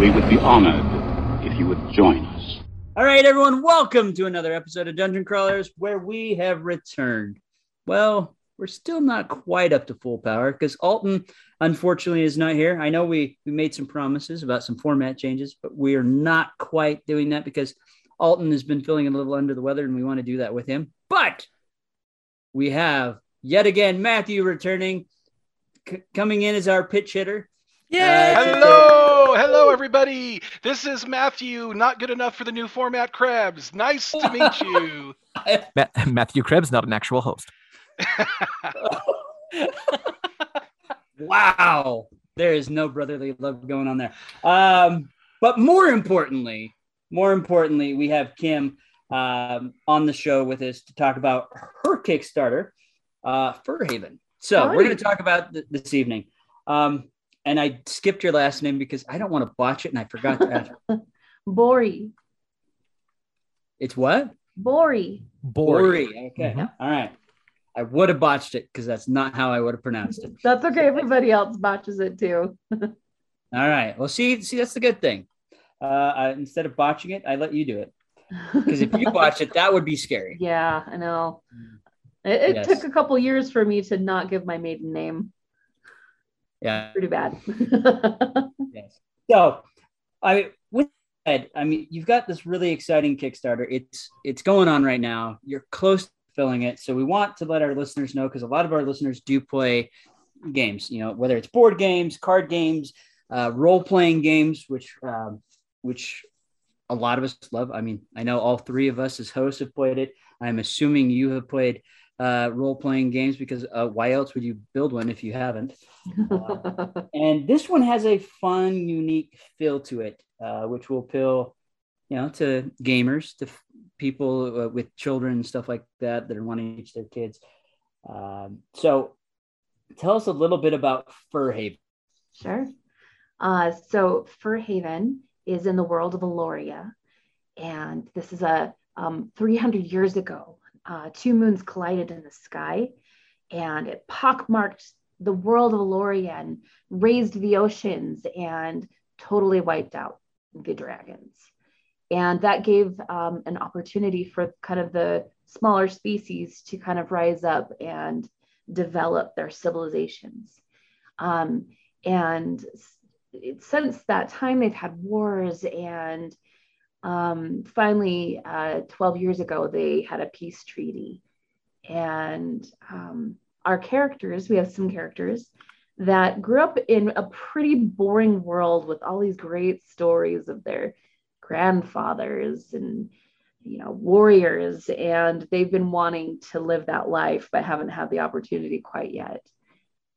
We would be honored if you would join us. All right, everyone, welcome to another episode of Dungeon Crawlers where we have returned. Well, we're still not quite up to full power because Alton, unfortunately, is not here. I know we, we made some promises about some format changes, but we are not quite doing that because Alton has been feeling a little under the weather and we want to do that with him. But we have yet again Matthew returning, c- coming in as our pitch hitter. Yeah. Uh, hello, hello, everybody. This is Matthew. Not good enough for the new format, Krebs. Nice to meet you. Ma- Matthew Krebs, not an actual host. wow, there is no brotherly love going on there. Um, but more importantly, more importantly, we have Kim um, on the show with us to talk about her Kickstarter, uh, Fur Haven. So we're going to talk about th- this evening. Um, and I skipped your last name because I don't want to botch it, and I forgot to ask. Bori. It's what? Bori. Bori. Okay. Mhm. All right. I would have botched it because that's not how I would have pronounced it. That's okay. Everybody else botches it too. All right. Well, see, see, that's the good thing. Uh, I, instead of botching it, I let you do it because if you botch it, that would be scary. yeah, I know. It, it Yes. took a couple years for me to not give my maiden name. Yeah. Pretty bad. Yes. So, I with that, I mean, you've got this really exciting Kickstarter. It's it's going on right now. You're close to filling it, so we want to let our listeners know because a lot of our listeners do play games. You know, whether it's board games, card games, uh, role playing games, which um, which a lot of us love. I mean, I know all three of us as hosts have played it. I'm assuming you have played uh, role playing games because uh, why else would you build one if you haven't? and this one has a fun, unique feel to it, uh, which will appeal, you know, to gamers, to f- people uh, with children and stuff like that that are wanting to teach their kids. Um, so, tell us a little bit about Fur Haven. Sure. Uh, so Fur Haven is in the world of Aloria, and this is a um, 300 years ago. Uh, two moons collided in the sky, and it pockmarked the world of Aloria and raised the oceans and totally wiped out the dragons. And that gave um, an opportunity for kind of the smaller species to kind of rise up and develop their civilizations. Um, and since that time, they've had wars. And um, finally, uh, 12 years ago, they had a peace treaty. And um, our characters, we have some characters that grew up in a pretty boring world with all these great stories of their grandfathers and you know warriors and they've been wanting to live that life but haven't had the opportunity quite yet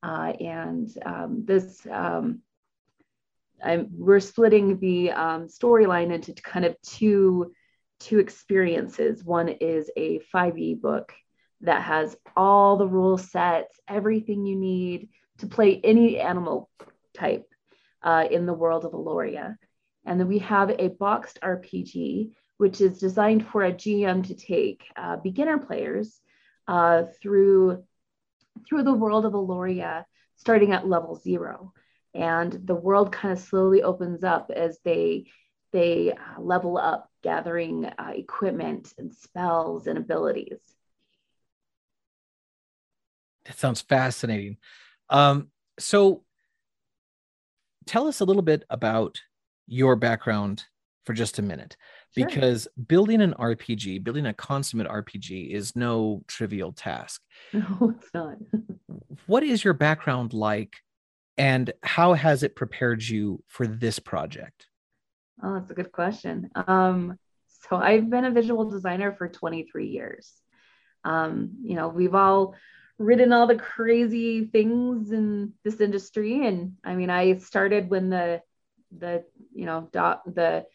uh, and um, this um, I'm, we're splitting the um, storyline into kind of two two experiences. One is a 5e book that has all the rule sets everything you need to play any animal type uh, in the world of aloria. And then we have a boxed rpg which is designed for a gm to take uh, beginner players uh, through through the world of aloria starting at level zero and the world kind of slowly opens up as they they uh, level up gathering uh, equipment and spells and abilities That sounds fascinating. Um, so, tell us a little bit about your background for just a minute, Sure. because building an RPG, building a consummate RPG, is no trivial task. no it's not What is your background like, and how has it prepared you for this project? oh that's a good question. Um, so i've been a visual designer for 23 years. Um, you know we've all written all the crazy things in this industry. And i mean i started when the the you know dot the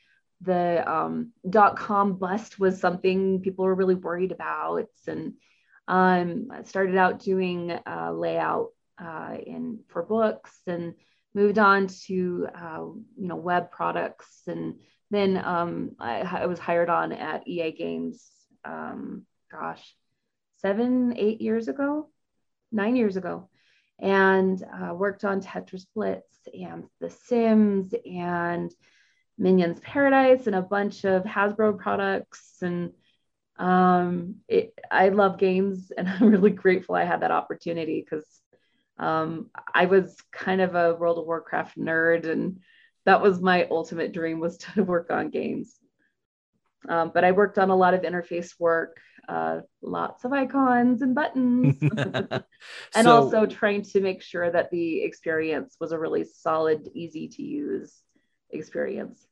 the um, dot com bust was something people were really worried about. And um, i started out doing uh, layout uh, in for books and moved on to uh, you know web products and then um, I, I was hired on at ea games um, gosh seven eight years ago nine years ago and uh, worked on Tetris Blitz and The Sims and Minions Paradise and a bunch of Hasbro products. And um, it, I love games, and I'm really grateful I had that opportunity because um, I was kind of a World of Warcraft nerd, and that was my ultimate dream was to work on games. Um, but I worked on a lot of interface work, uh, lots of icons and buttons, and So- also trying to make sure that the experience was a really solid, easy to use experience.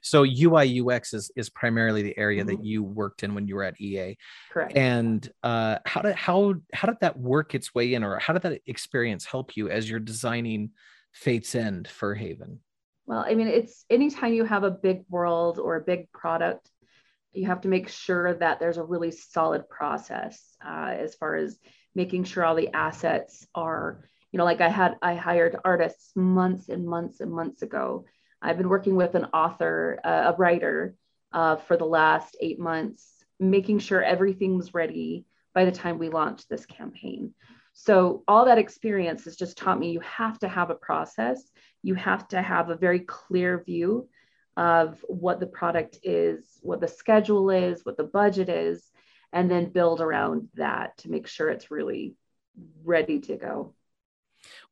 So UI UX is is primarily the area that Mhm. you worked in when you were at EA. Correct. And uh, how did how how did that work its way in, or how did that experience help you as you're designing Fate's End Fur Haven? Well, I mean, it's anytime you have a big world or a big product, you have to make sure that there's a really solid process uh, as far as making sure all the assets are, you know, like I had, I hired artists months and months and months ago. I've been working with an author, uh, a writer uh, for the last eight months, making sure everything's ready by the time we launch this campaign. So, all that experience has just taught me you have to have a process you have to have a very clear view of what the product is, what the schedule is, what the budget is, and then build around that to make sure it's really ready to go.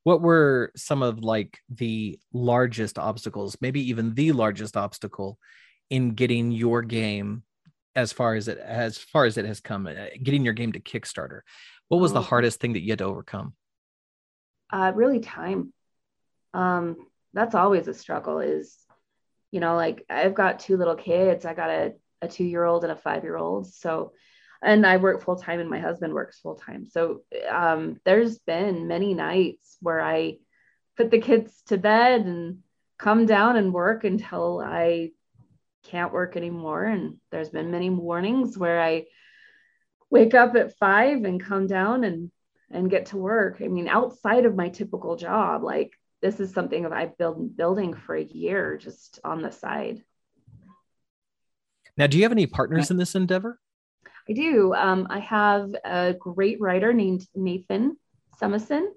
What were some of like the largest obstacles, maybe even the largest obstacle in getting your game as far as it as far as it has come, uh, getting your game to Kickstarter? What was the Oh. hardest thing that you had to overcome? Uh, really, time. Um, that's always a struggle. Is you know, like I've got two little kids. I got a, a two year old and a five year old. So, and I work full time, and my husband works full time. So, um, there's been many nights where I put the kids to bed and come down and work until I can't work anymore. And there's been many mornings where I wake up at five and come down and and get to work. I mean, outside of my typical job, like this is something that I've been building for a year just on the side. Now, do you have any partners in this endeavor? I do. Um, I have a great writer named Nathan Summerson.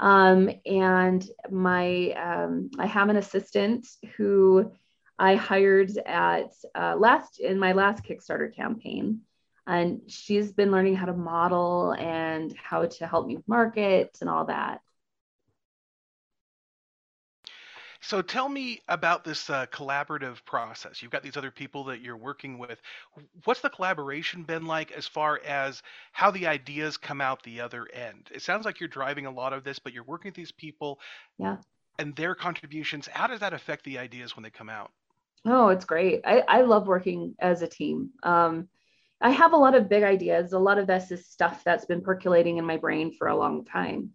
Um, and my um, I have an assistant who I hired at uh, last in my last Kickstarter campaign, and she's been learning how to model and how to help me market and all that. So tell me about this uh, collaborative process. You've got these other people that you're working with. What's the collaboration been like as far as how the ideas come out the other end? It sounds like you're driving a lot of this, but you're working with these people. Yeah. And their contributions. How does that affect the ideas when they come out? Oh, it's great. I, I love working as a team. Um, I have a lot of big ideas. A lot of this is stuff that's been percolating in my brain for a long time.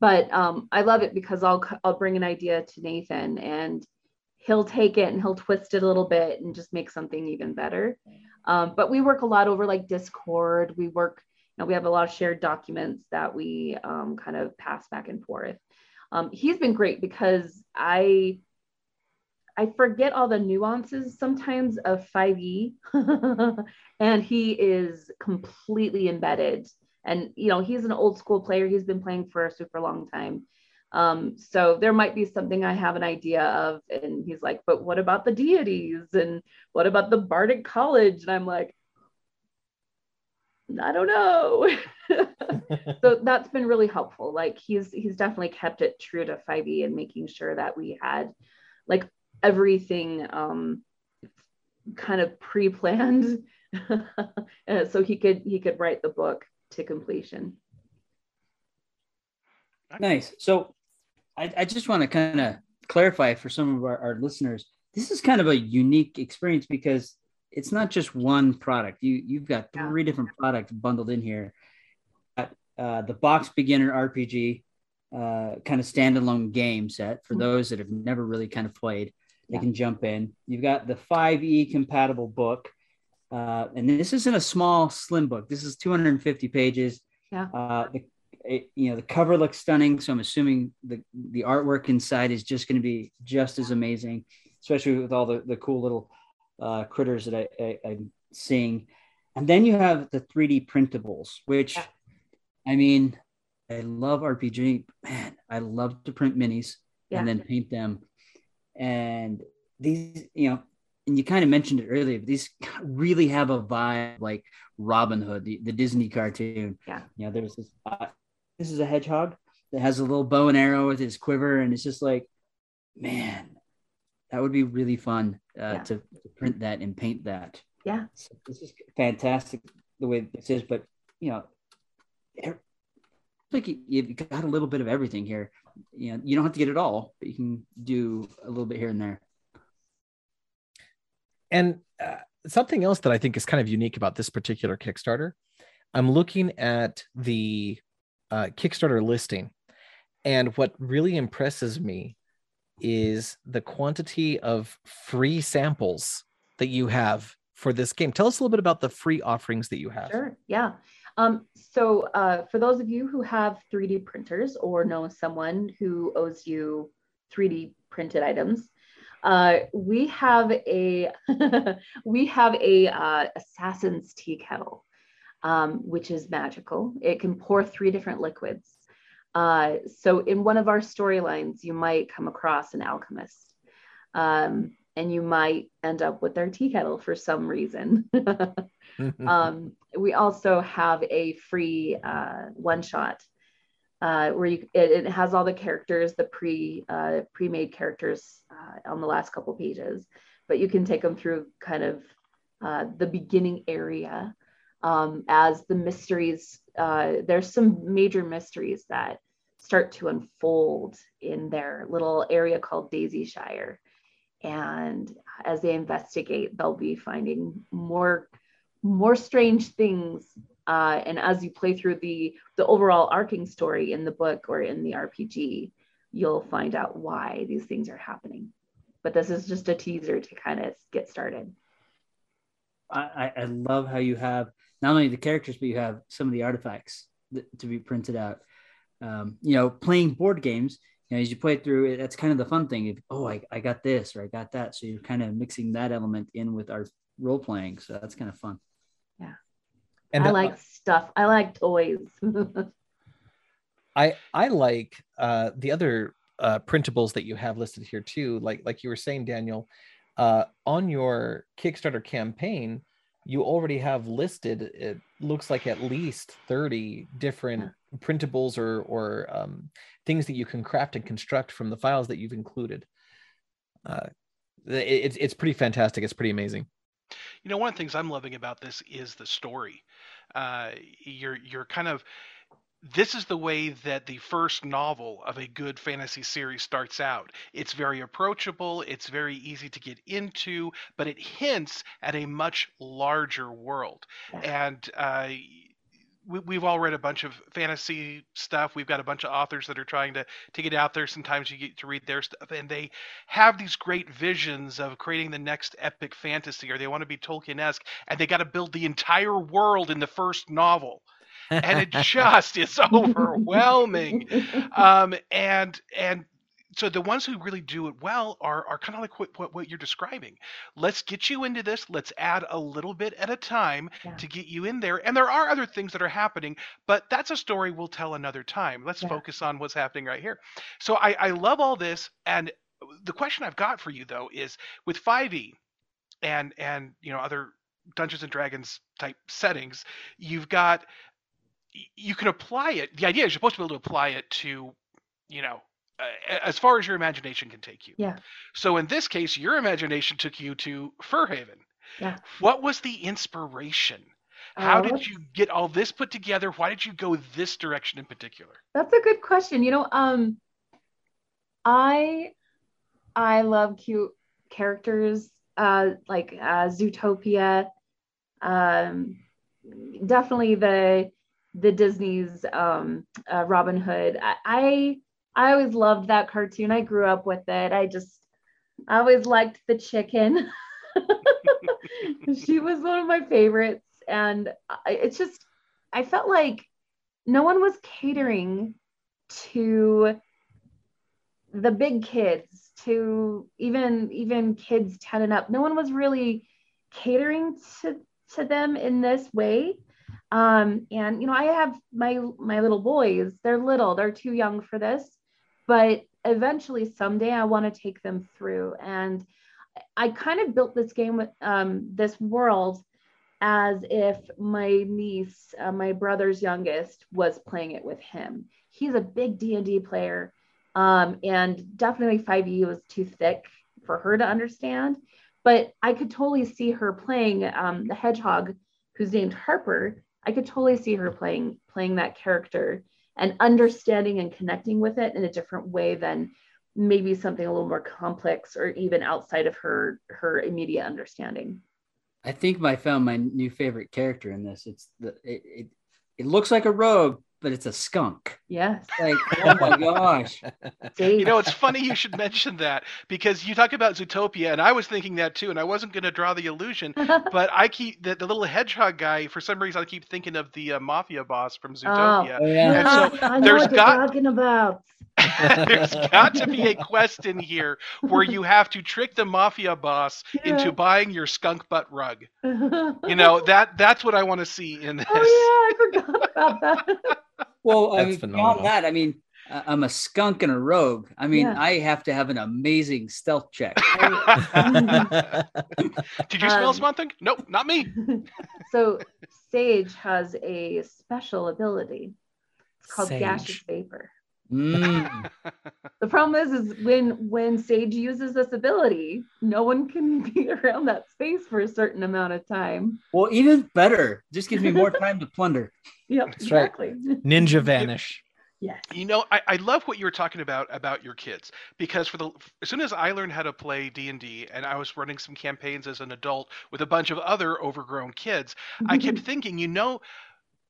But um, I love it because I'll I'll bring an idea to Nathan and he'll take it and he'll twist it a little bit and just make something even better. Um, but we work a lot over like Discord. We work, you know, we have a lot of shared documents that we um, kind of pass back and forth. Um, he's been great because I I forget all the nuances sometimes of 5e and he is completely embedded and you know he's an old school player. He's been playing for a super long time. Um, so there might be something i have an idea of and he's like but what about the deities? And what about the bardic college? And i'm like i don't know. So that's been really helpful. Like he's he's definitely kept it true to 5e and making sure that we had like everything um, kind of pre-planned so he could he could write the book to completion Nice. So I, I just want to kind of clarify for some of our, our listeners, this is kind of a unique experience because it's not just one product. You you've got Yeah. three different products bundled in here. Uh, the box beginner RPG, uh, kind of standalone game set for Mhm. those that have never really kind of played. They Yeah. can jump in. You've got the 5e compatible book. Uh, and this isn't a small, slim book. This is 250 pages. Yeah. Uh, the, it, you know, the cover looks stunning. So I'm assuming the, the artwork inside is just going to be just as amazing, especially with all the, the cool little uh, critters that I, I, I'm seeing. And then you have the 3D printables, which Yeah. I mean, I love RPG. Man, I love to print minis Yeah. and then paint them. And these, you know, and you kind of mentioned it earlier, but these really have a vibe like Robin Hood, the, the Disney cartoon. Yeah. You know, there's this, uh, this is a hedgehog that has a little bow and arrow with his quiver. And it's just like, man, that would be really fun uh, Yeah. to, to print that and paint that. Yeah. So this is fantastic the way this is, but you know, er- like you, you've got a little bit of everything here. You know, you don't have to get it all, but you can do a little bit here and there. And uh, something else that I think is kind of unique about this particular Kickstarter, I'm looking at the uh, Kickstarter listing, and what really impresses me is the quantity of free samples that you have for this game. Tell us a little bit about the free offerings that you have. Sure. Yeah. Um, so uh, for those of you who have 3D printers or know someone who owes you 3D printed items, uh, we have a we have a uh, assassin's tea kettle, um, which is magical. It can pour three different liquids. Uh, so in one of our storylines, you might come across an alchemist, um, and you might end up with their tea kettle for some reason. um, we also have a free uh, one shot uh, where you, it, it has all the characters, the pre uh, pre-made characters uh, on the last couple pages, but you can take them through kind of uh, the beginning area um, as the mysteries. Uh, there's some major mysteries that start to unfold in their little area called Daisy Shire. And as they investigate, they'll be finding more more strange things uh, and as you play through the the overall arcing story in the book or in the rpg you'll find out why these things are happening but this is just a teaser to kind of get started I, I- love how you have not only the characters, but you have some of the artifacts that, to be printed out. Um, you know, playing board games, you know, as you play through it, that's kind of the fun thing. If, oh, I, I got this or I got that. So you're kind of mixing that element in with our role playing. So that's kind of fun. And i uh, like stuff i like toys I I like uh, the other uh, printables that you have listed here too. Like like you were saying, Daniel, uh, on your Kickstarter campaign, you already have listed. It looks like at least thirty different printables or or um, things that you can craft and construct from the files that you've included. Uh, it, it's it's pretty fantastic. It's pretty amazing. You know, one of the things I'm loving about this is the story. Uh, you're you're kind of this is the way that the first novel of a good fantasy series starts out. It's very approachable, it's very easy to get into, but it hints at a much larger world. And uh, we, we've all read a bunch of fantasy stuff. We've got a bunch of authors that are trying to to get out there. Sometimes you get to read their stuff, and they have these great visions of creating the next epic fantasy, or they want to be Tolkien-esque, and they got to build the entire world in the first novel and it just is overwhelming. Um, and and so the ones who really do it well are are kind of like what, what what you're describing. Let's get you into this. Let's add a little bit at a time Yeah. to get you in there. And there are other things that are happening, but that's a story we'll tell another time. Let's Yeah. focus on what's happening right here. So I I love all this. And the question I've got for you though is with 5e and and you know other Dungeons and Dragons type settings, you've got you can apply it. The idea is you're supposed to be able to apply it to, you know, as far as your imagination can take you. Yeah. So in this case, your imagination took you to Furhaven. Yeah. What was the inspiration? How Uh, did you get all this put together? Why did you go this direction in particular? That's a good question. You know, um, I I love cute characters, uh, like uh, Zootopia. Um, definitely the the Disney's um, uh, Robin Hood. I, I I always loved that cartoon. I grew up with it. I just I always liked the chicken. she was one of my favorites, and I, it's just I felt like no one was catering to the big kids to even even kids 10 and up no one was really catering to to them in this way um and you know i have my my little boys they're little they're too young for this but eventually someday i want to take them through and I kind of built this game with um, this world as if my niece, uh, my brother's youngest, was playing it with him. He's a big D and D player, um, and definitely 5e was too thick for her to understand. But I could totally see her playing um, the hedgehog, who's named Harper. I could totally see her playing playing that character and understanding and connecting with it in a different way than maybe something a little more complex or even outside of her her immediate understanding. I think I found my new favorite character in this. It's the it, it, it looks like a rogue, but it's a skunk. Yes. Like, oh my gosh. You know, it's funny you should mention that because you talk about Zootopia, and I was thinking that too, and I wasn't going to draw the illusion, but I keep the, the little hedgehog guy. For some reason, I keep thinking of the uh, mafia boss from Zootopia. Oh, yeah. And so I know there's what you're got- talking about. There's got to be a quest in here where you have to trick the mafia boss into buying your skunk butt rug. oh You know that that's what I want to see in this. Oh yeah, I forgot about that. Well, I mean, phenomenal. beyond that, I mean, I- I'm a skunk and a rogue. I mean, Yeah. I have to have an amazing stealth check. Did you smell Um, something? Nope, not me. so Sage has a special ability. It's called gaseous vapor. Mm. The problem is, is when when Sage uses this ability, no one can be around that space for a certain amount of time. Well, even better, just gives me more time to plunder. Yep, That's right. exactly. Ninja vanish. yes. You know, I, I love what you were talking about about your kids because for the as soon as I learned how to play D and D and I was running some campaigns as an adult with a bunch of other overgrown kids, I kept thinking, you know,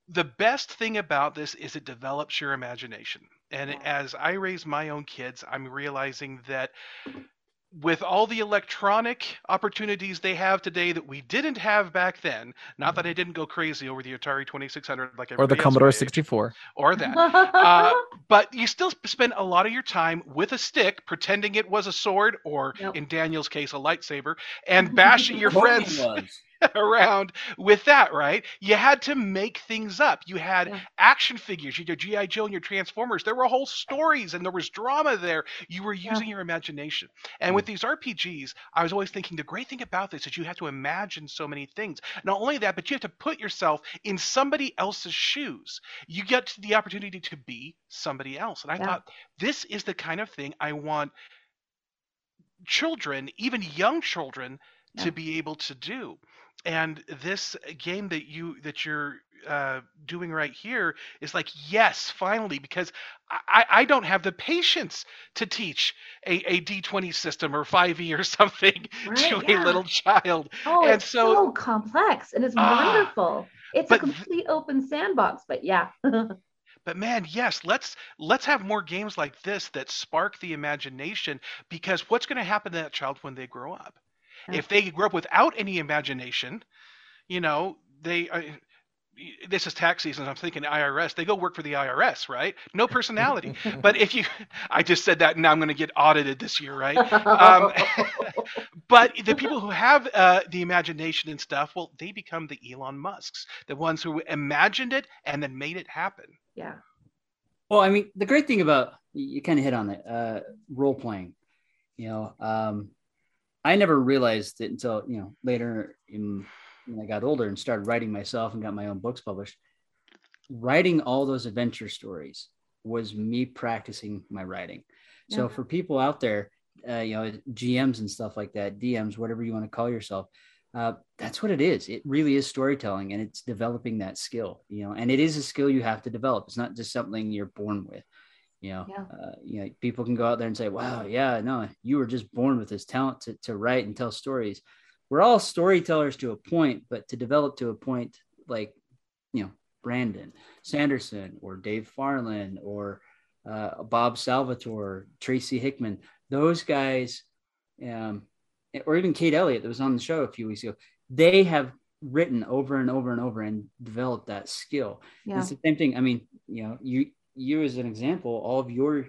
the best thing about this is it develops your imagination. And Yeah. as I raise my own kids, I'm realizing that with all the electronic opportunities they have today that we didn't have back then, not that I didn't go crazy over the Atari 2600 like Or the Commodore age, 64. or that. Uh, but you still sp- spend a lot of your time with a stick, pretending it was a sword, or Yep. in Daniel's case, a lightsaber, and bashing your friends. around with that, right? You had to make things up. You had Yeah. action figures, you your G.I. Joe and your Transformers. There were whole stories and there was drama there. You were Yeah. using your imagination. And with mm. these RPGs, I was always thinking the great thing about this is you have to imagine so many things. Not only that, but you have to put yourself in somebody else's shoes. You get the opportunity to be somebody else. And I Yeah. thought, this is the kind of thing I want children, even young children, Yeah. to be able to do. And this game that you that you're uh, doing right here is like yes, finally, because I, I don't have the patience to teach a, a D20 system or 5e or something Right, to yeah. a little child. Oh, And it's so- so, complex and it's Ah, wonderful. It's a but th- complete open sandbox, but yeah. But man, yes, let's let's have more games like this that spark the imagination because what's going to happen to that child when they grow up? Yeah. If they grow up without any imagination, you know, they uh, this is tax season. I'm thinking IRS. They go work for the IRS, right? No personality. but if you, I just said that, and now I'm going to get audited this year, right? Um, but the people who have uh, the imagination and stuff, well, they become the Elon Musks, the ones who imagined it and then made it happen. yeah. Well, I mean, the great thing about you kind of hit on it, uh, role playing. You know, um, I never realized it until you know later in when I got older and started writing myself and got my own books published. Writing all those adventure stories was me practicing my writing. So Yeah. for people out there, uh, you know, GMs and stuff like that, DMs, whatever you want to call yourself, uh, that's what it is. It really is storytelling, and it's developing that skill. You know, and it is a skill you have to develop. It's not just something you're born with. You know, Yeah. uh, you know, people can go out there and say, "Wow, yeah, no, you were just born with this talent to to write and tell stories." We're all storytellers to a point, but to develop to a point like, you know, Brandon Sanderson or Dave Farland or uh, Bob Salvatore, Tracy Hickman, those guys, um, or even Kate Elliott that was on the show a few weeks ago, they have written over and over and over and developed that skill. Yeah. It's the same thing. I mean, you know, you you as an example, all of your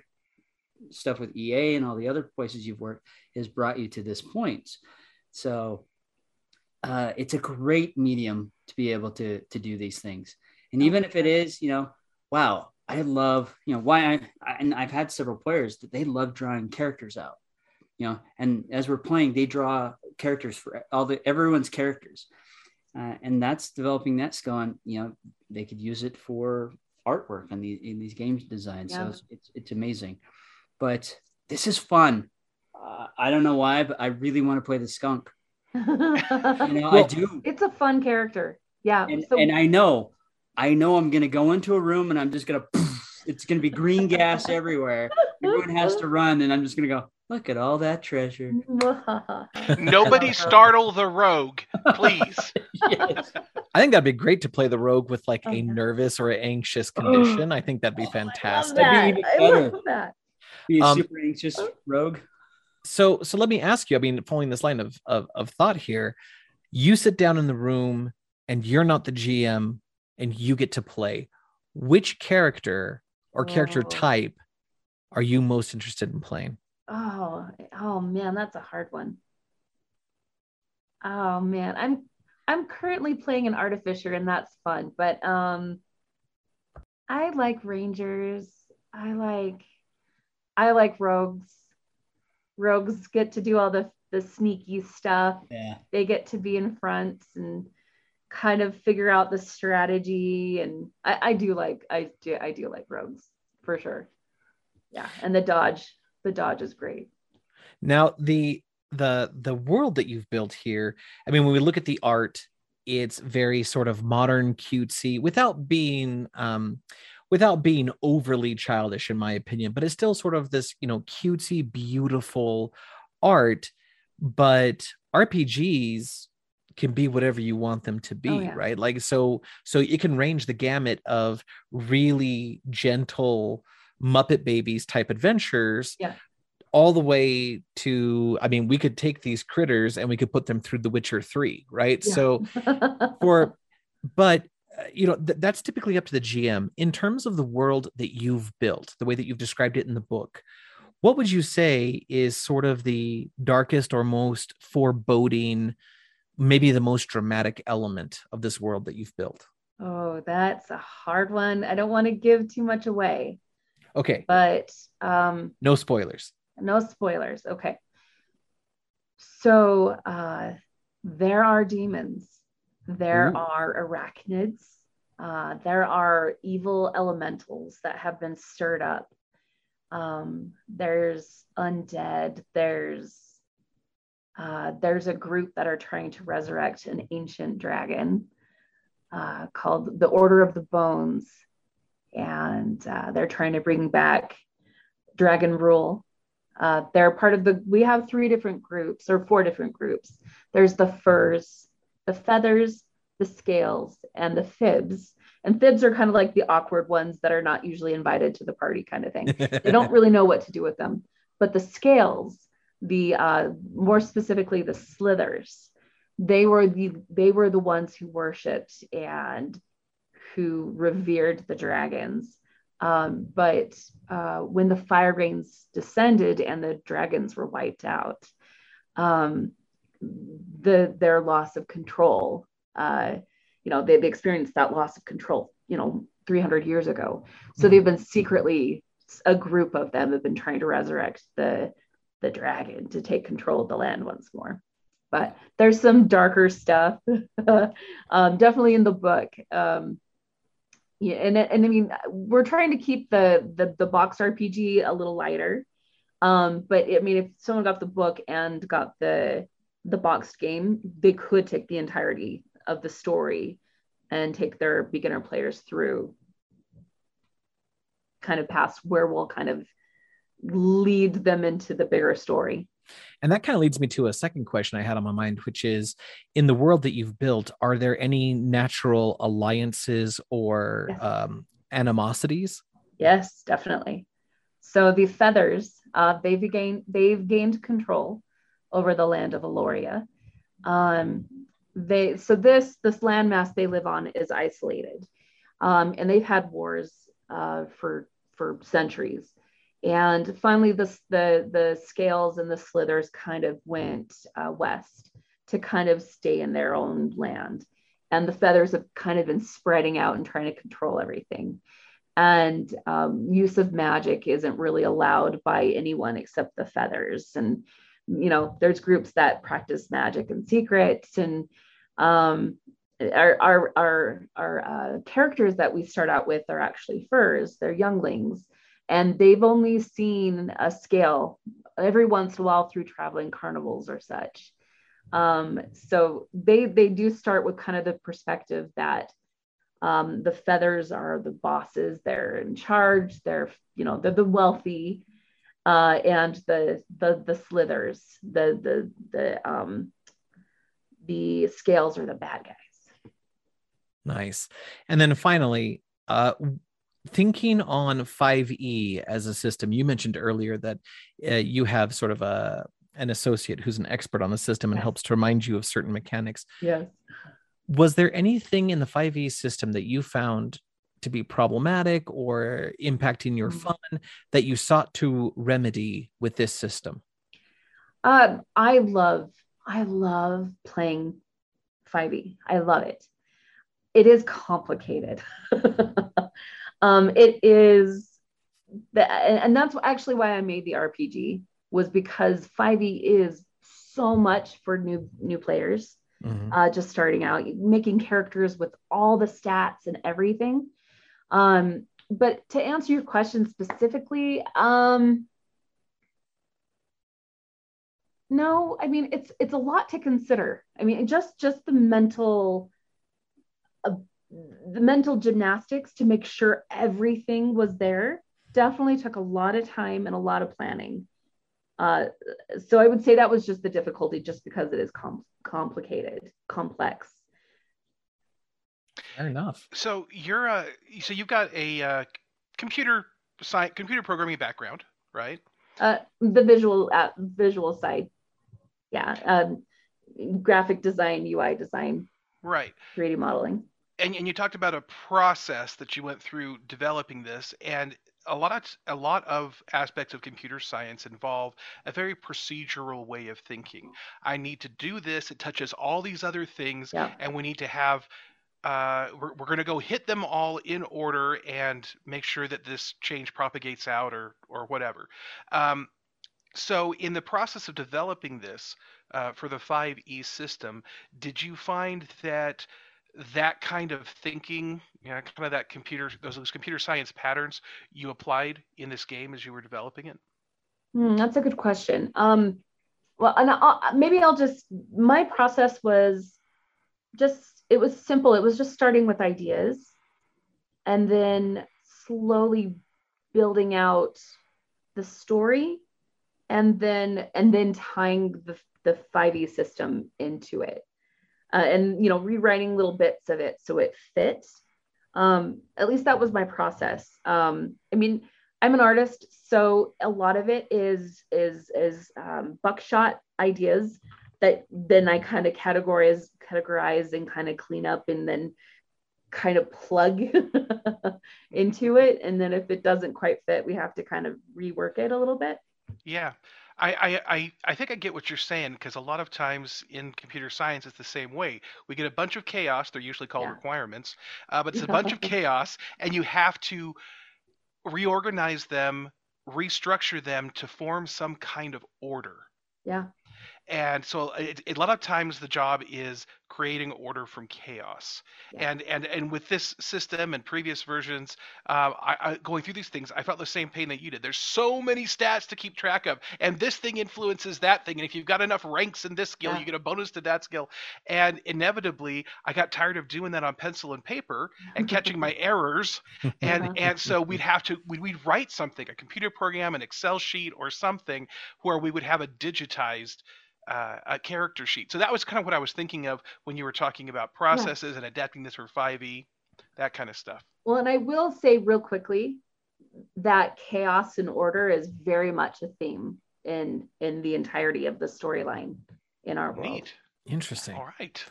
stuff with EA and all the other places you've worked has brought you to this point. So uh, it's a great medium to be able to to do these things. And even if it is, you know, wow, I love, you know, why I, I and I've had several players that they love drawing characters out. you know, and as we're playing, they draw characters for all the everyone's characters. Uh, and that's developing that skill and you know they could use it for artwork in these in these games designs yeah. so it's, it's, it's amazing but this is fun uh, i don't know why but i really want to play the skunk you know well, i do it's a fun character yeah and, so- and i know i know i'm gonna go into a room and i'm just gonna it's gonna be green gas everywhere everyone has to run and i'm just gonna go Look at all that treasure. Nobody startle the rogue, please. yes. I think that'd be great to play the rogue with like a nervous or anxious condition. I think that'd be fantastic. That'd be I love that. Be a um, super anxious rogue. So so let me ask you, I mean, following this line of, of of thought here, you sit down in the room and you're not the GM and you get to play. Which character or character oh. type are you most interested in playing? Oh, oh man, that's a hard one. Oh man, I'm I'm currently playing an artificer and that's fun, but um I like rangers. I like I like rogues. Rogues get to do all the the sneaky stuff. Yeah. They get to be in front and kind of figure out the strategy and I, I do like I do I do like rogues for sure. Yeah. And the dodge the dodge is great. Now the the the world that you've built here, I mean, when we look at the art, it's very sort of modern, cutesy, without being um without being overly childish, in my opinion, but it's still sort of this, you know, cutesy, beautiful art. But RPGs can be whatever you want them to be, oh, yeah. right? Like so, so it can range the gamut of really gentle Muppet Babies type adventures. Yeah. All the way to, I mean, we could take these critters and we could put them through The Witcher 3, right? Yeah. So, for, but uh, you know th- that's typically up to the gm in terms of the world that you've built the way that you've described it in the book what would you say is sort of the darkest or most foreboding maybe the most dramatic element of this world that you've built oh that's a hard one i don't want to give too much away Okay. But um no spoilers. No spoilers. Okay. So uh there are demons. There Ooh. are arachnids. Uh, there are evil elementals that have been stirred up. Um, there's undead. There's uh, there's a group that are trying to resurrect an ancient dragon uh, called the Order of the Bones and uh, they're trying to bring back dragon rule. Uh, they're part of the, we have three different groups or four different groups. There's the furs, the feathers, the scales, and the fibs. And fibs are kind of like the awkward ones that are not usually invited to the party, kind of thing. they don't really know what to do with them. But the scales, the uh, more specifically the slithers, they were the they were the ones who worshipped and who revered the dragons. Um, but uh, when the fire rains descended and the dragons were wiped out, um, the their loss of control, uh, you know, they, they experienced that loss of control, you know, 300 years ago. So mm-hmm. they've been secretly a group of them have been trying to resurrect the the dragon to take control of the land once more. But there's some darker stuff, um, definitely in the book. Um, yeah and, and i mean we're trying to keep the, the the box rpg a little lighter. Um but i mean if someone got the book and got the the boxed game they could take the entirety of the story and take their beginner players through kind of past where we'll kind of lead them into the bigger story and that kind of leads me to a second question I had on my mind, which is in the world that you've built, are there any natural alliances or yes. um, animosities? Yes, definitely. So the feathers, uh, they've gained they've gained control over the land of Eloria. Um, they so this this landmass they live on is isolated, um, and they've had wars uh, for for centuries. And finally, the, the, the scales and the slithers kind of went uh, west to kind of stay in their own land. And the feathers have kind of been spreading out and trying to control everything. And um, use of magic isn't really allowed by anyone except the feathers. And you know, there's groups that practice magic and secrets and um, our our our, our uh, characters that we start out with are actually furs they're younglings and they've only seen a scale every once in a while through traveling carnivals or such. Um, so they they do start with kind of the perspective that um, the feathers are the bosses. They're in charge. They're you know they're the wealthy uh, and the the the slithers the the the um the scales are the bad guys. Nice. And then finally, uh, thinking on 5e as a system, you mentioned earlier that uh, you have sort of a an associate who's an expert on the system and helps to remind you of certain mechanics. yes Was there anything in the 5e system that you found to be problematic or impacting your Mm. fun that you sought to remedy with this system? Um, I love, I love playing 5e. I love it. It is complicated. um, it is, the, and that's actually why I made the RPG was because 5e is so much for new new players Mhm. uh, just starting out, making characters with all the stats and everything. Um, but to answer your question specifically, um, no, I mean it's it's a lot to consider. I mean, just just the mental, the mental gymnastics to make sure everything was there definitely took a lot of time and a lot of planning. Uh, so I would say that was just the difficulty, just because it is com- complicated, complex. Fair enough. So you're uh so you've got a uh, computer science computer programming background, right? Uh, the visual uh, visual side, yeah, um, graphic design, UI design, Right. 3D modeling. And and you talked about a process that you went through developing this and a lot of a lot of aspects of computer science involve a very procedural way of thinking. I need to do this. It touches all these other things, Yeah. and we need to have. Uh, we're we're going to go hit them all in order and make sure that this change propagates out or or whatever. Um, so, in the process of developing this uh, for the 5e system, did you find that that kind of thinking, you know, kind of that computer, those, those computer science patterns, you applied in this game as you were developing it? Hmm, that's a good question. Um, well, and I'll, maybe I'll just my process was just it was simple. It was just starting with ideas, and then slowly building out the story, and then and then tying the the 5e system into it, uh, and you know rewriting little bits of it so it fits. Um, at least that was my process. Um, I mean, I'm an artist, so a lot of it is is is um, buckshot ideas that then I kind of categorize categorize and kind of clean up and then kind of plug into it. And then if it doesn't quite fit, we have to kind of rework it a little bit. Yeah. I, I, I, I think I get what you're saying because a lot of times in computer science it's the same way. We get a bunch of chaos, they're usually called Yeah. requirements, uh, but it's a bunch of chaos, and you have to reorganize them, restructure them to form some kind of order. Yeah. And so it, a lot of times the job is creating order from chaos. Yeah. And and and with this system and previous versions, uh, I, I, going through these things, I felt the same pain that you did. There's so many stats to keep track of, and this thing influences that thing. And if you've got enough ranks in this skill, Yeah. you get a bonus to that skill. And inevitably, I got tired of doing that on pencil and paper and catching my errors and and so we'd have to we'd, we'd write something a computer program an excel sheet or something where we would have a digitized uh, a character sheet so that was kind of what i was thinking of when you were talking about processes and adapting this for 5e that kind of stuff Well, and I will say real quickly that chaos and order is very much a theme in in the entirety of the storyline in our world. neat Interesting. all right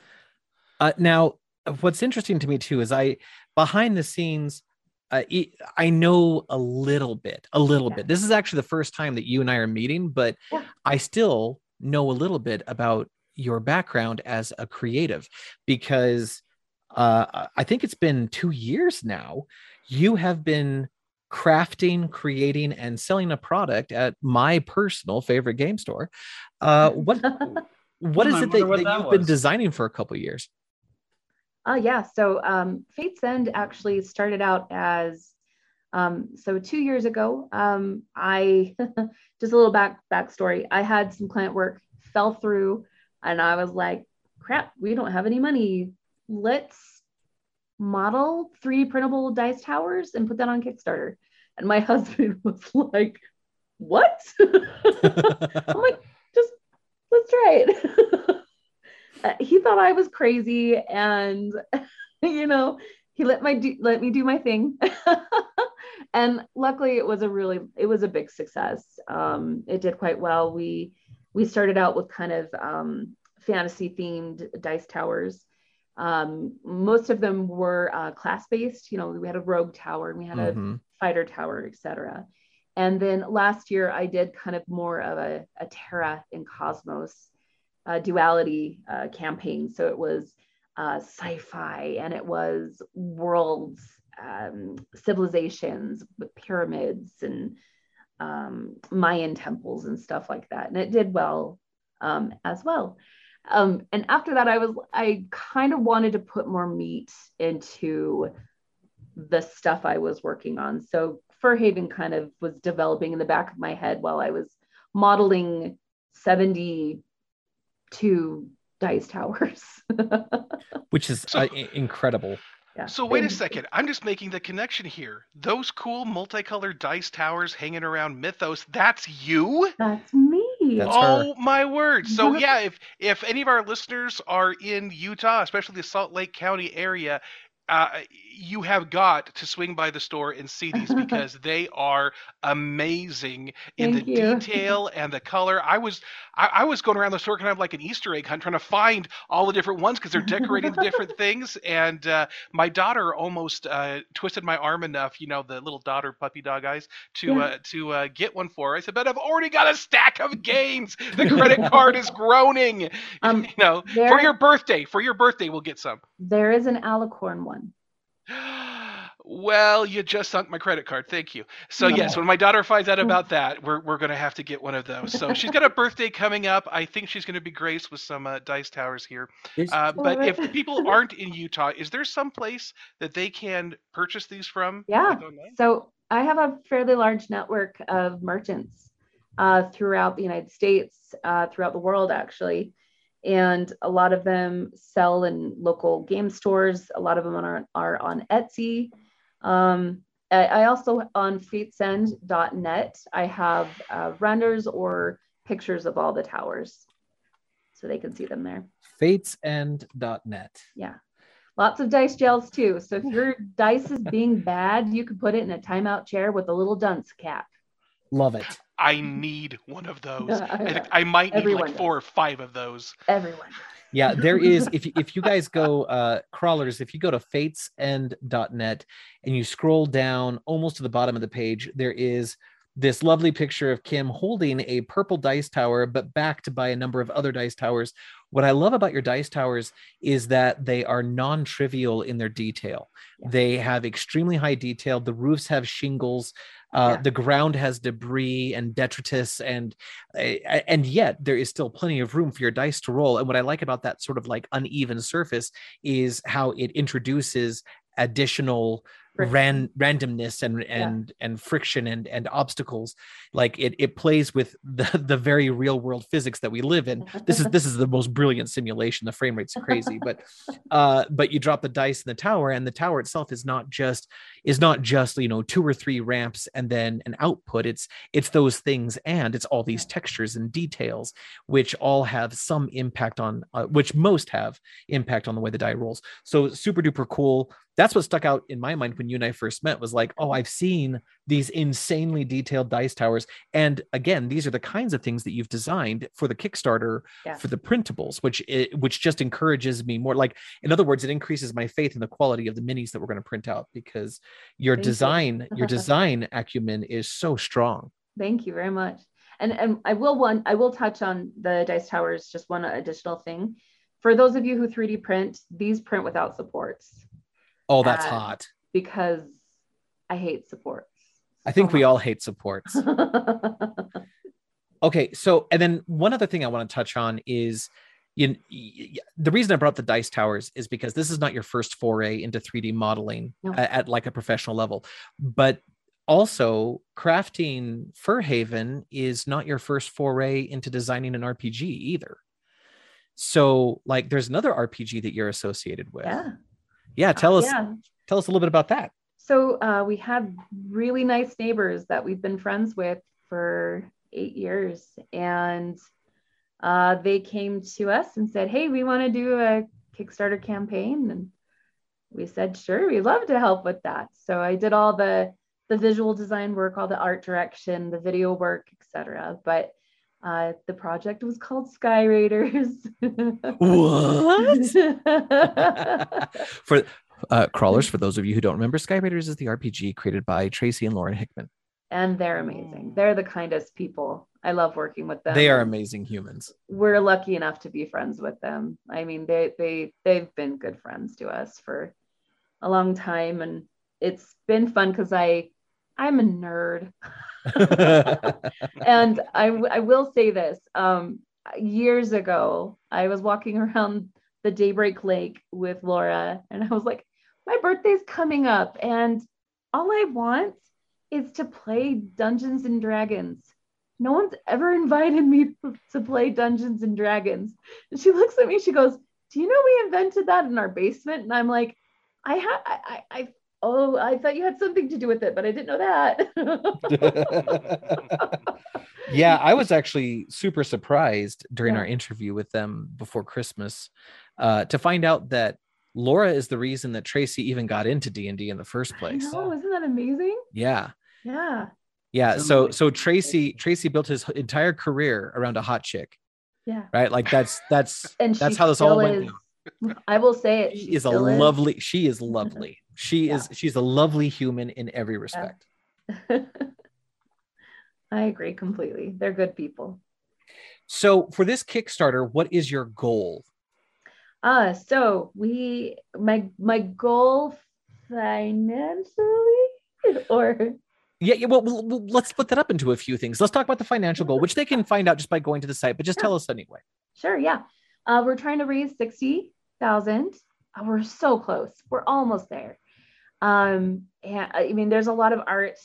Uh, now, what's interesting to me too is I behind the scenes. Uh, e- I know a little bit, a little Yeah. bit. This is actually the first time that you and I are meeting, but Yeah. I still know a little bit about your background as a creative because uh, I think it's been two years now. You have been crafting, creating, and selling a product at my personal favorite game store. Uh, what what is it that, that that you've been designing for a couple years? Uh, yeah. So um, Fate's End actually started out as um, so two years ago. Um, I just a little back backstory. I had some client work, fell through, and I was like, "Crap, we don't have any money. Let's model 3D printable dice towers and put that on Kickstarter." And my husband was like, "What?" I'm like, "Just let's try it." Uh, he thought I was crazy, and you know, he let my do, let me do my thing. And luckily, it was a really it was a big success. Um, it did quite well. We we started out with kind of um, fantasy themed dice towers. Um, most of them were uh, class based. You know, we had a rogue tower and we had a Mhm. fighter tower, etc. And then last year, I did kind of more of a, a Terra and Cosmos uh, duality uh, campaign. So it was uh, sci-fi and it was worlds, um, civilizations with pyramids and um, Mayan temples and stuff like that. And it did well um, as well. Um, and after that, I was I kind of wanted to put more meat into the stuff I was working on. So Fur Haven kind of was developing in the back of my head while I was modeling 72 dice towers. which is uh, incredible. Yeah. So wait a second. I'm just making the connection here. Those cool multicolored dice towers hanging around Mythos, that's you? That's me. That's oh my word. So yeah, if if any of our listeners are in Utah, especially the Salt Lake County area, uh, you have got to swing by the store and see these because they are amazing in Thank the you. detail and the color. I was I, I was going around the store kind of like an Easter egg hunt, trying to find all the different ones because they're decorating the different things. And uh, my daughter almost uh, twisted my arm enough, you know, the little daughter puppy dog eyes, to Yeah. uh, to uh, get one for her. I said, but I've already got a stack of games. The credit card is groaning. Um, you know, for your birthday, for your birthday, we'll get some. There is an alicorn one. Well, you just sunk my credit card. Thank you. So No. yes, when my daughter finds out about that, we're we're gonna have to get one of those. So she's got a birthday coming up. I think she's gonna be graced with some uh, dice towers here. Uh, but if people aren't in Utah, is there some place that they can purchase these from? Yeah. So I have a fairly large network of merchants uh, throughout the United States, uh, throughout the world, actually. And a lot of them sell in local game stores. A lot of them are, are on Etsy. Um, I, I also on fatesend.net, I have uh, renders or pictures of all the towers. So they can see them there. Fatesend.net. Yeah. Lots of dice gels too. So if your dice is being bad, you could put it in a timeout chair with a little dunce cap. Love it. I need one of those. Yeah, I, think I might need Everyone like four or five of those. Everyone. Yeah, there is. If if you guys go uh, crawlers, if you go to fatesend.net and you scroll down almost to the bottom of the page, there is this lovely picture of Kim holding a purple dice tower, but backed by a number of other dice towers. What I love about your dice towers is that they are non trivial in their detail. Yeah. They have extremely high detail. The roofs have shingles. Uh, Yeah. The ground has debris and detritus, and uh, and yet there is still plenty of room for your dice to roll. And what I like about that sort of like uneven surface is how it introduces additional. Ran randomness and and and friction and and obstacles like it it plays with the the very real world physics that we live in. This is this is the most brilliant simulation. The frame rate's crazy but uh but you drop the dice in the tower and the tower itself is not just is not just you know two or three ramps and then an output. It's it's those things and it's all these textures and details which all have some impact on uh, which most have impact on the way the die rolls. So super duper cool that's what stuck out in my mind when you and I first met was like, oh, I've seen these insanely detailed dice towers. And again, these are the kinds of things that you've designed for the Kickstarter Yeah. for the printables, which it, which just encourages me more. Like, in other words, it increases my faith in the quality of the minis that we're going to print out because your Thank you. design, your design acumen is so strong. Thank you very much. And and I will one I will touch on the dice towers. Just one additional thing. For those of you who 3D print, these print without supports Oh, that's Uh, hot. because I hate supports. I think so we all hate supports. Okay, so and then one other thing I want to touch on is you, the reason I brought the dice towers is because this is not your first foray into 3D modeling No. at, at like a professional level, but also crafting Fur Haven is not your first foray into designing an RPG either. So, like, there's another RPG that you're associated with. yeah. Yeah, tell Uh, us Yeah. tell us a little bit about that. So uh, we have really nice neighbors that we've been friends with for eight years, and uh, they came to us and said, "Hey, we want to do a Kickstarter campaign," and we said, "Sure, we'd love to help with that." So I did all the the visual design work, all the art direction, the video work, etc. But uh, the project was called Sky Raiders. What? for uh, crawlers, for those of you who don't remember, Sky Raiders is the RPG created by Tracy and Lauren Hickman. and they're amazing. They're the kindest people. I love working with them. They are amazing humans. We're lucky enough to be friends with them. I mean, they they they've been good friends to us for a long time, and it's been fun because I I'm a nerd, and I I will say this. Um, years ago, I was walking around the Daybreak Lake with Laura, and I was like, my birthday's coming up, and all I want is to play Dungeons and Dragons. No one's ever invited me to play Dungeons and Dragons. And she looks at me, she goes, Do you know we invented that in our basement? And I'm like, I had, I, I, I, oh, I thought you had something to do with it, but I didn't know that. yeah, I was actually super surprised during Yeah. our interview with them before Christmas uh, to find out that Laura is the reason that Tracy even got into D and D in the first place. Oh, isn't that amazing? Yeah, Yeah. yeah. So So Tracy Tracy built his entire career around a hot chick, Yeah. right? Like that's that's And that's how this all went. is- down. I will say it. She she is a lovely. She is lovely. She Yeah. is. She's a lovely human in every respect. I agree completely. They're good people. So for this Kickstarter, what is your goal? Uh, so we my my goal financially or Yeah, yeah well, well, let's split that up into a few things. Let's talk about the financial goal, which they can find out just by going to the site, but just tell us anyway. sure, yeah. Uh, we're trying to raise 60,000. Uh, we're so close. We're almost there. Um, and I mean, there's a lot of art,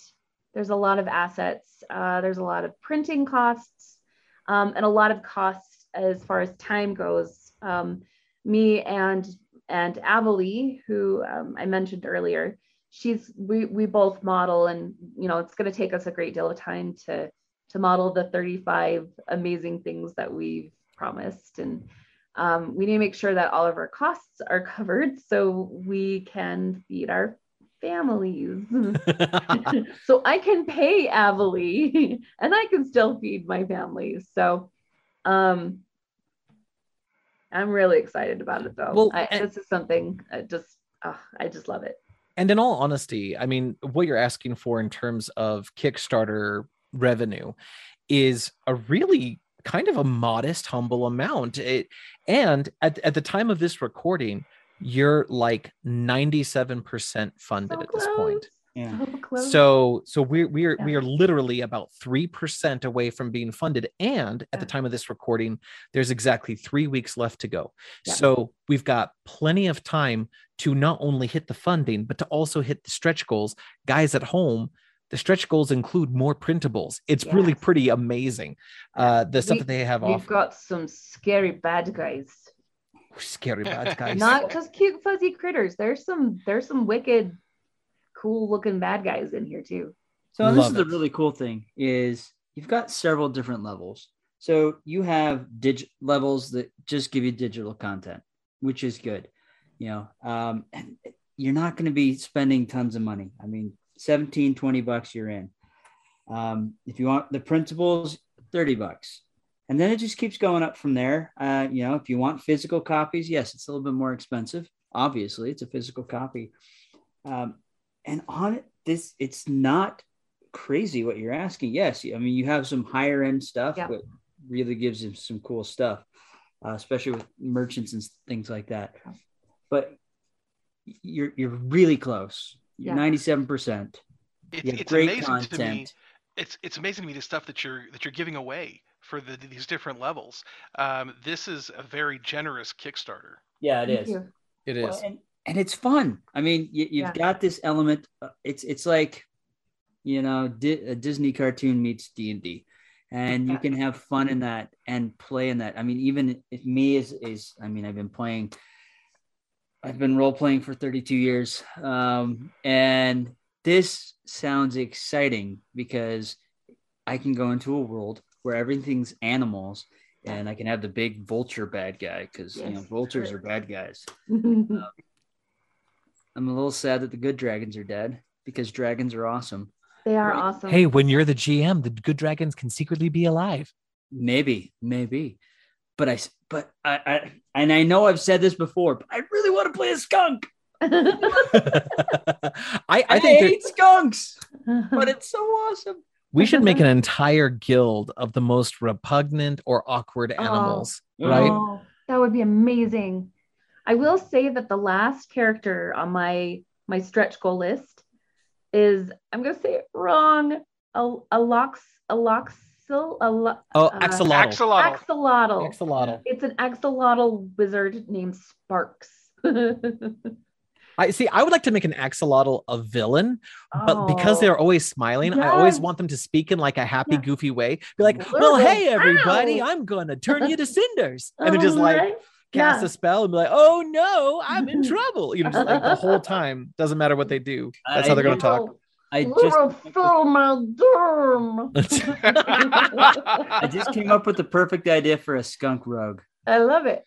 there's a lot of assets, uh, there's a lot of printing costs, um, and a lot of costs as far as time goes. Um, me and and Avalee, who um, I mentioned earlier, she's we we both model, and you know it's going to take us a great deal of time to to model the 35 amazing things that we've promised, and um, we need to make sure that all of our costs are covered so we can feed our families. so I can pay Avalee and I can still feed my family. So um I'm really excited about it though. Well, I, and- this is something I just oh, I just love it. and in all honesty, I mean, what you're asking for in terms of Kickstarter revenue is a really kind of a modest, humble amount. It, and at, at the time of this recording, you're like 97% funded So at this point. Yeah. So. So so we're we're Yeah. we are literally about three percent away from being funded. And at the time of this recording, there's exactly three weeks left to go. Yeah. So we've got plenty of time to not only hit the funding, but to also hit the stretch goals. Guys at home, the stretch goals include more printables. It's really pretty amazing. Uh the stuff We- that they have on. We've off got some scary bad guys. scary bad guys. Not just cute fuzzy critters. There's some there's some wicked cool looking bad guys in here too. So this Love is the really cool thing is you've got several different levels. So you have dig levels that just give you digital content, which is good. You know, um, and you're not going to be spending tons of money. I mean, 17, 20 bucks, you're in. Um, if you want the principles, 30 bucks. And then it just keeps going up from there. Uh, you know, if you want physical copies, yes, it's a little bit more expensive. Obviously, it's a physical copy. Um, and on it, this it's not crazy what you're asking. Yes, I mean you have some higher end stuff, Yeah. but really gives him some cool stuff, uh, especially with merchants and things like that. But you're you're really close. You're Yeah. 97 percent. It's, You it's great amazing to me. It's it's amazing to me the stuff that you're that you're giving away for the, these different levels. Um, this is a very generous Kickstarter. Yeah, it Thank is. you. It is. Well, and, and it's fun. I mean, you, you've Yeah. got this element. uh, It's it's like, you know, Di- a Disney cartoon meets D and D, and you can have fun in that and play in that. I mean, even if me is is I mean, I've been playing. I've been role playing for 32 years, um, and this sounds exciting because I can go into a world where everything's animals, and I can have the big vulture bad guy because you know vultures true. are bad guys. Um, I'm a little sad that the good dragons are dead because dragons are awesome. they are Right. awesome. Hey, when you're the GM, the good dragons can secretly be alive. Maybe, maybe, but I, s- but I, I, and I know I've said this before, but I really want to play a skunk. I, I, I think hate skunks, but it's so awesome. We should make an entire guild of the most repugnant or awkward Oh. animals, right? Oh, that would be amazing. I will say that the last character on my my stretch goal list is I'm gonna say it wrong. A a lox a loxil a lo- Oh, uh, axolotl. Axolotl. axolotl. Axolotl. It's an axolotl wizard named Sparks. I see. I would like to make an axolotl a villain, but because Oh. they're always smiling, I always want them to speak in like a happy, Yeah. goofy way. Be like, Little "Well, hey, everybody, Ow." I'm gonna turn you to cinders," and then Oh, just like right? cast Yeah. a spell and be like, "Oh no, I'm in trouble." You know, just like the whole time. Doesn't matter what they do. That's how they're gonna talk. I just, my doom. I just came up with the perfect idea for a skunk rogue. I love it.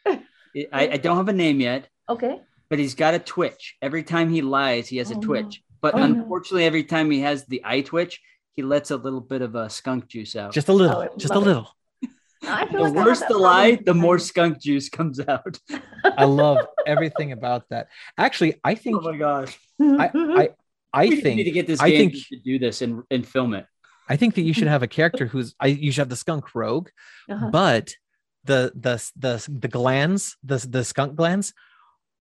It- I, I don't have a name yet, Okay. But he's got a twitch. Every time he lies, he has a Oh, no. twitch. But Oh, no. unfortunately, every time he has the eye twitch, he lets a little bit of a skunk juice out. just a little, I just a it. little. I feel the like worse that the problem lie, the more skunk juice comes out. I love everything about that. Actually, I think oh my gosh! I I I we need to get this I game think- to do this and, and film it. I think that you should have a character who's I you should have the skunk rogue, Uh-huh. but the the the the glands, the the skunk glands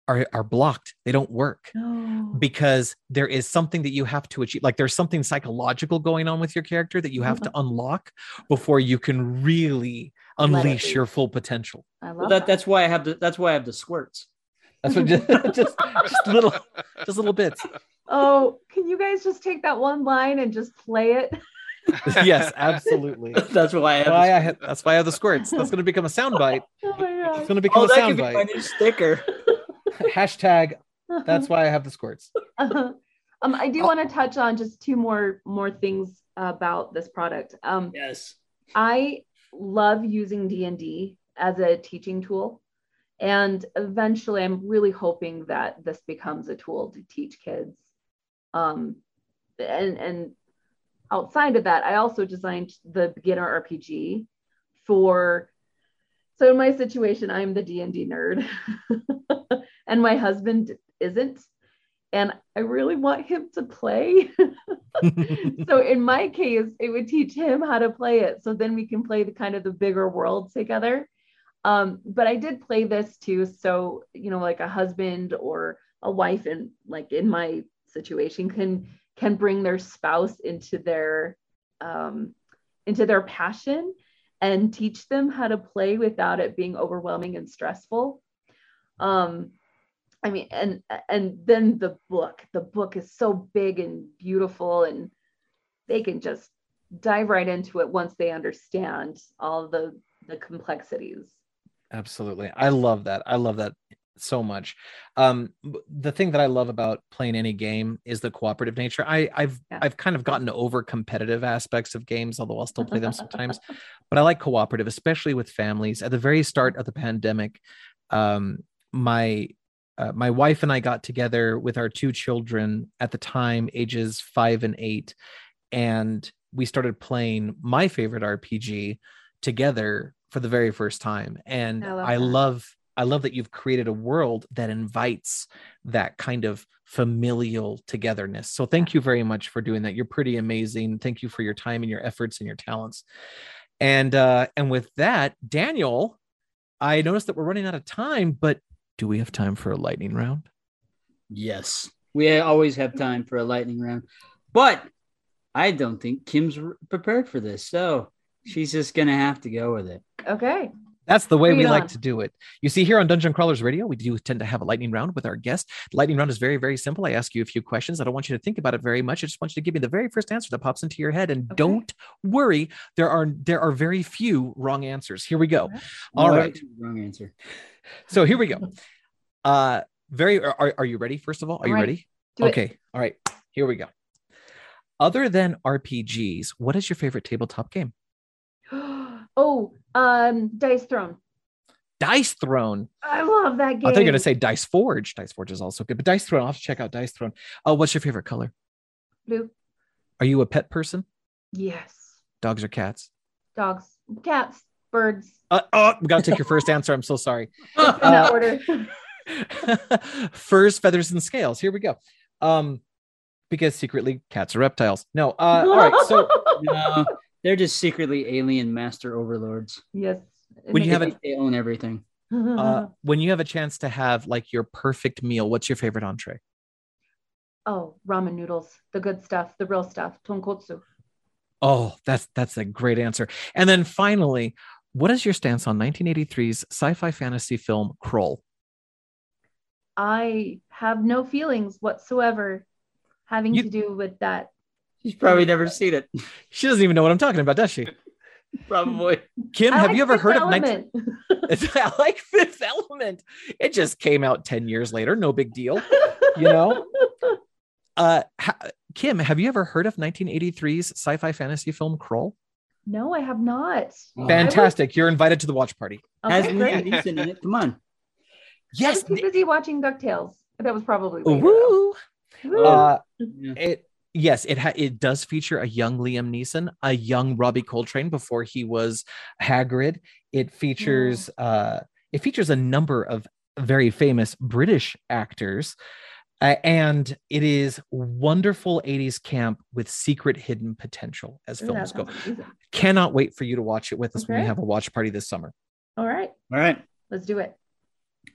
are are blocked. They don't work No. because there is something that you have to achieve. Like there's something psychological going on with your character that you have to uh-huh. unlock before you can really unleash your full potential. I love Well, that. that, that's why I have the that's why I have the squirts. That's what just just, just little just little bits. Oh, can you guys just take that one line and just play it? yes, absolutely. that's why I have. Why I ha- that's why I have the squirts. That's going to become a soundbite. Oh my It's going to oh, become Oh, a that could be my soundbite. new sticker. Hashtag. That's why I have the squirts. um, I do Oh. want to touch on just two more more things about this product. Um, Yes. I love using D&D as a teaching tool. And eventually I'm really hoping that this becomes a tool to teach kids. Um, and, and outside of that, I also designed the beginner RPG for, so in my situation, I'm the D&D nerd and my husband isn't. And I really want him to play. so in my case it would teach him how to play it so then we can play the kind of the bigger world together um, but i did play this too so you know like a husband or a wife in like in my situation can can bring their spouse into their um, into their passion and teach them how to play without it being overwhelming and stressful um, I mean, and and then the book. The book is so big and beautiful, and they can just dive right into it once they understand all the the complexities. Absolutely. I love that. I love that so much. Um the thing that I love about playing any game is the cooperative nature. I I've Yeah. I've kind of gotten over competitive aspects of games, although I'll still play them sometimes. but I like cooperative, especially with families. At the very start of the pandemic, um my uh, my wife and I got together with our two children at the time, ages five and eight, and we started playing my favorite RPG together for the very first time. And I love I love I love that you've created a world that invites that kind of familial togetherness. So thank you very much for doing that. You're pretty amazing. Thank you for your time and your efforts and your talents. And uh and with that, Daniel, I noticed that we're running out of time, but do we have time for a lightning round? Yes. We always have time for a lightning round. But I don't think Kim's prepared for this, so she's just gonna have to go with it. Okay. That's the way Bring we it like on. to do it. You see, here on Dungeon Crawlers Radio, we do tend to have a lightning round with our guest. Lightning round is very, very simple. I ask you a few questions. I don't want you to think about it very much. I just want you to give me the very first answer that pops into your head. And Okay. don't worry, there are there are very few wrong answers. Here we go. All No, right. wrong answer. So here we go. Uh very are, are you ready? First of all, are you Right. ready? Do it. okay. All right. Here we go. Other than RPGs, what is your favorite tabletop game? oh, um, Dice Throne. Dice Throne. I love that game. I thought you were gonna say Dice Forge. Dice Forge is also good, but Dice Throne. I'll have to check out Dice Throne. Oh, what's your favorite color? Blue. Are you a pet person? Yes. Dogs or cats? Dogs, cats, birds. Uh, oh, we gotta take your first answer. I'm so sorry. In Uh, that order. Furs, feathers, and scales. Here we go. Um, because secretly cats are reptiles. No. Uh, all right. So No, they're just secretly alien master overlords. yes. When you have They a- they own everything. uh, when you have a chance to have like your perfect meal, what's your favorite entree? oh, ramen noodles, the good stuff, the real stuff, tonkotsu. Oh, that's that's a great answer. And then finally, what is your stance on 1983's sci-fi fantasy film Krull? I have no feelings whatsoever having You- to do with that. She's probably never seen it. She doesn't even know what I'm talking about, does she? Probably. Kim, I have like you ever Fifth heard of 19- I like Fifth Element. It just came out 10 years later. No big deal. You know? Uh, ha- Kim, have you ever heard of 1983's sci-fi fantasy film Krull? no, I have not. Oh. Fantastic. You're invited to the watch party. Has Liam. Neeson in it? Come on. I Yes. was too busy watching DuckTales. That was probably Oh, later, though. woo. Woo. Uh, Yeah. it yes, it ha- it does feature a young Liam Neeson, a young Robbie Coltrane before he was Hagrid. It features uh it features a number of very famous British actors. Uh, and it is wonderful 80s camp with secret hidden potential as Ooh, that films go. amazing. Cannot wait for you to watch it with us when we have a watch party this summer. All right, All right. let's do it.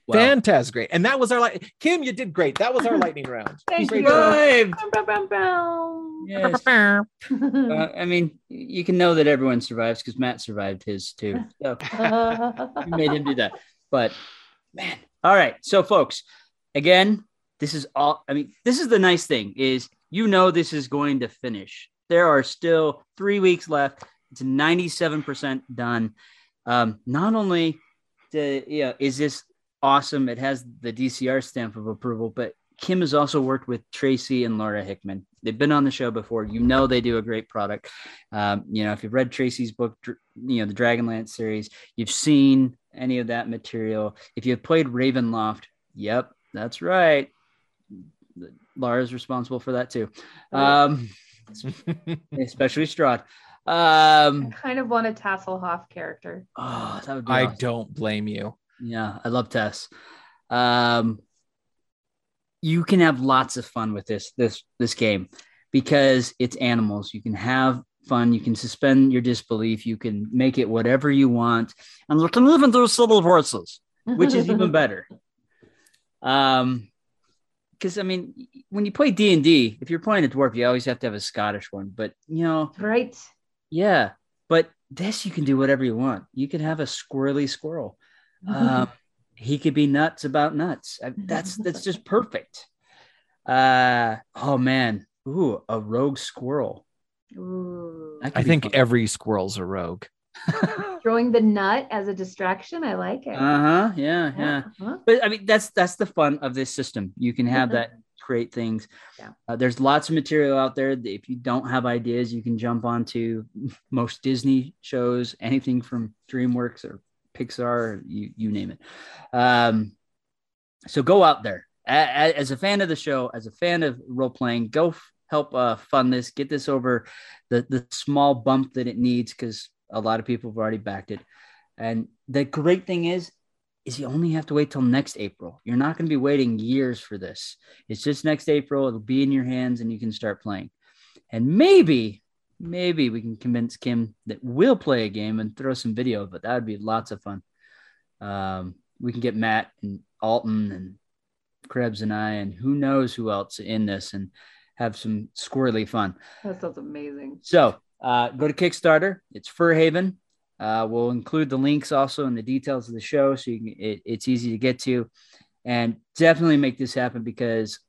Wow. Fantastic. Great. And that was our light. Kim, you did great. That was our lightning round. Thank Great you. Yes. Uh, I mean, you can know that everyone survives because Matt survived his too. So we made him do that. But man, all right. So, folks, again, this is all. I mean, this is the nice thing is you know this is going to finish. There are still three weeks left. It's ninety-seven percent done. Um, not only the yeah is this awesome, it has the DCR stamp of approval, but Kim has also worked with Tracy and Laura Hickman. They've been on the show before. You know they do a great product. Um, you know if you've read Tracy's book, you know the Dragonlance series, you've seen any of that material. If you've played Ravenloft, yep, that's right. Laura's responsible for that too, um, especially Strahd. I Um, kind of want a Tasselhoff character. oh, that would be I awesome. don't blame you. Yeah, I love Tas. Um, you can have lots of fun with this this this game because it's animals. You can have fun. You can suspend your disbelief. You can make it whatever you want, and you can even do subtle voices, which is even better. Um, because I mean, when you play D and D, if you're playing a dwarf, you always have to have a Scottish one. But you know, right. yeah. But this, you can do whatever you want. You can have a squirrely squirrel um, he could be nuts about nuts. That's that's just perfect. Uh oh man, ooh, a rogue squirrel. Ooh. I think fun. every squirrel's a rogue. Throwing the nut as a distraction. I like it. uh huh, yeah, yeah. Uh-huh. But I mean, that's that's the fun of this system. You can have that create things. Yeah. Uh, there's lots of material out there. that If you don't have ideas, you can jump onto most Disney shows, anything from DreamWorks or Pixar, you you name it. Um, so go out there as a fan of the show, as a fan of role playing. Go f- help uh, fund this. Get this over the the small bump that it needs because a lot of people have already backed it. And the great thing is, is you only have to wait till next April. You're not going to be waiting years for this. It's just next April. It'll be in your hands and you can start playing. And maybe, maybe we can convince Kim that we'll play a game and throw some video, but that would be lots of fun. Um, we can get Matt and Alton and Krebs and I, and who knows who else in this and have some squirrely fun. That sounds amazing. So uh, go to Kickstarter. It's Fur Haven. Uh, we'll include the links also in the details of the show, so you can, it, it's easy to get to, and definitely make this happen because,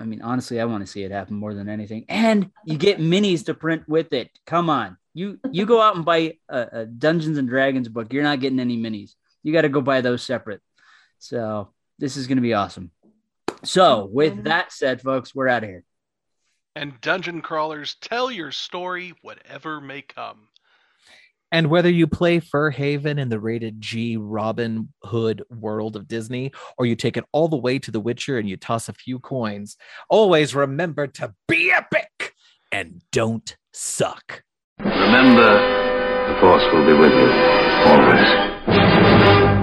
I mean, honestly, I want to see it happen more than anything. And you get minis to print with it. Come on, you you go out and buy a, a Dungeons and Dragons book, you're not getting any minis. You got to go buy those separate. So this is going to be awesome. So with that said, folks, we're out of here. And dungeon crawlers, tell your story, whatever may come. And whether you play Fur Haven in the rated G Robin Hood world of Disney, or you take it all the way to The Witcher and you toss a few coins, always remember to be epic and don't suck. Remember, the Force will be with you always.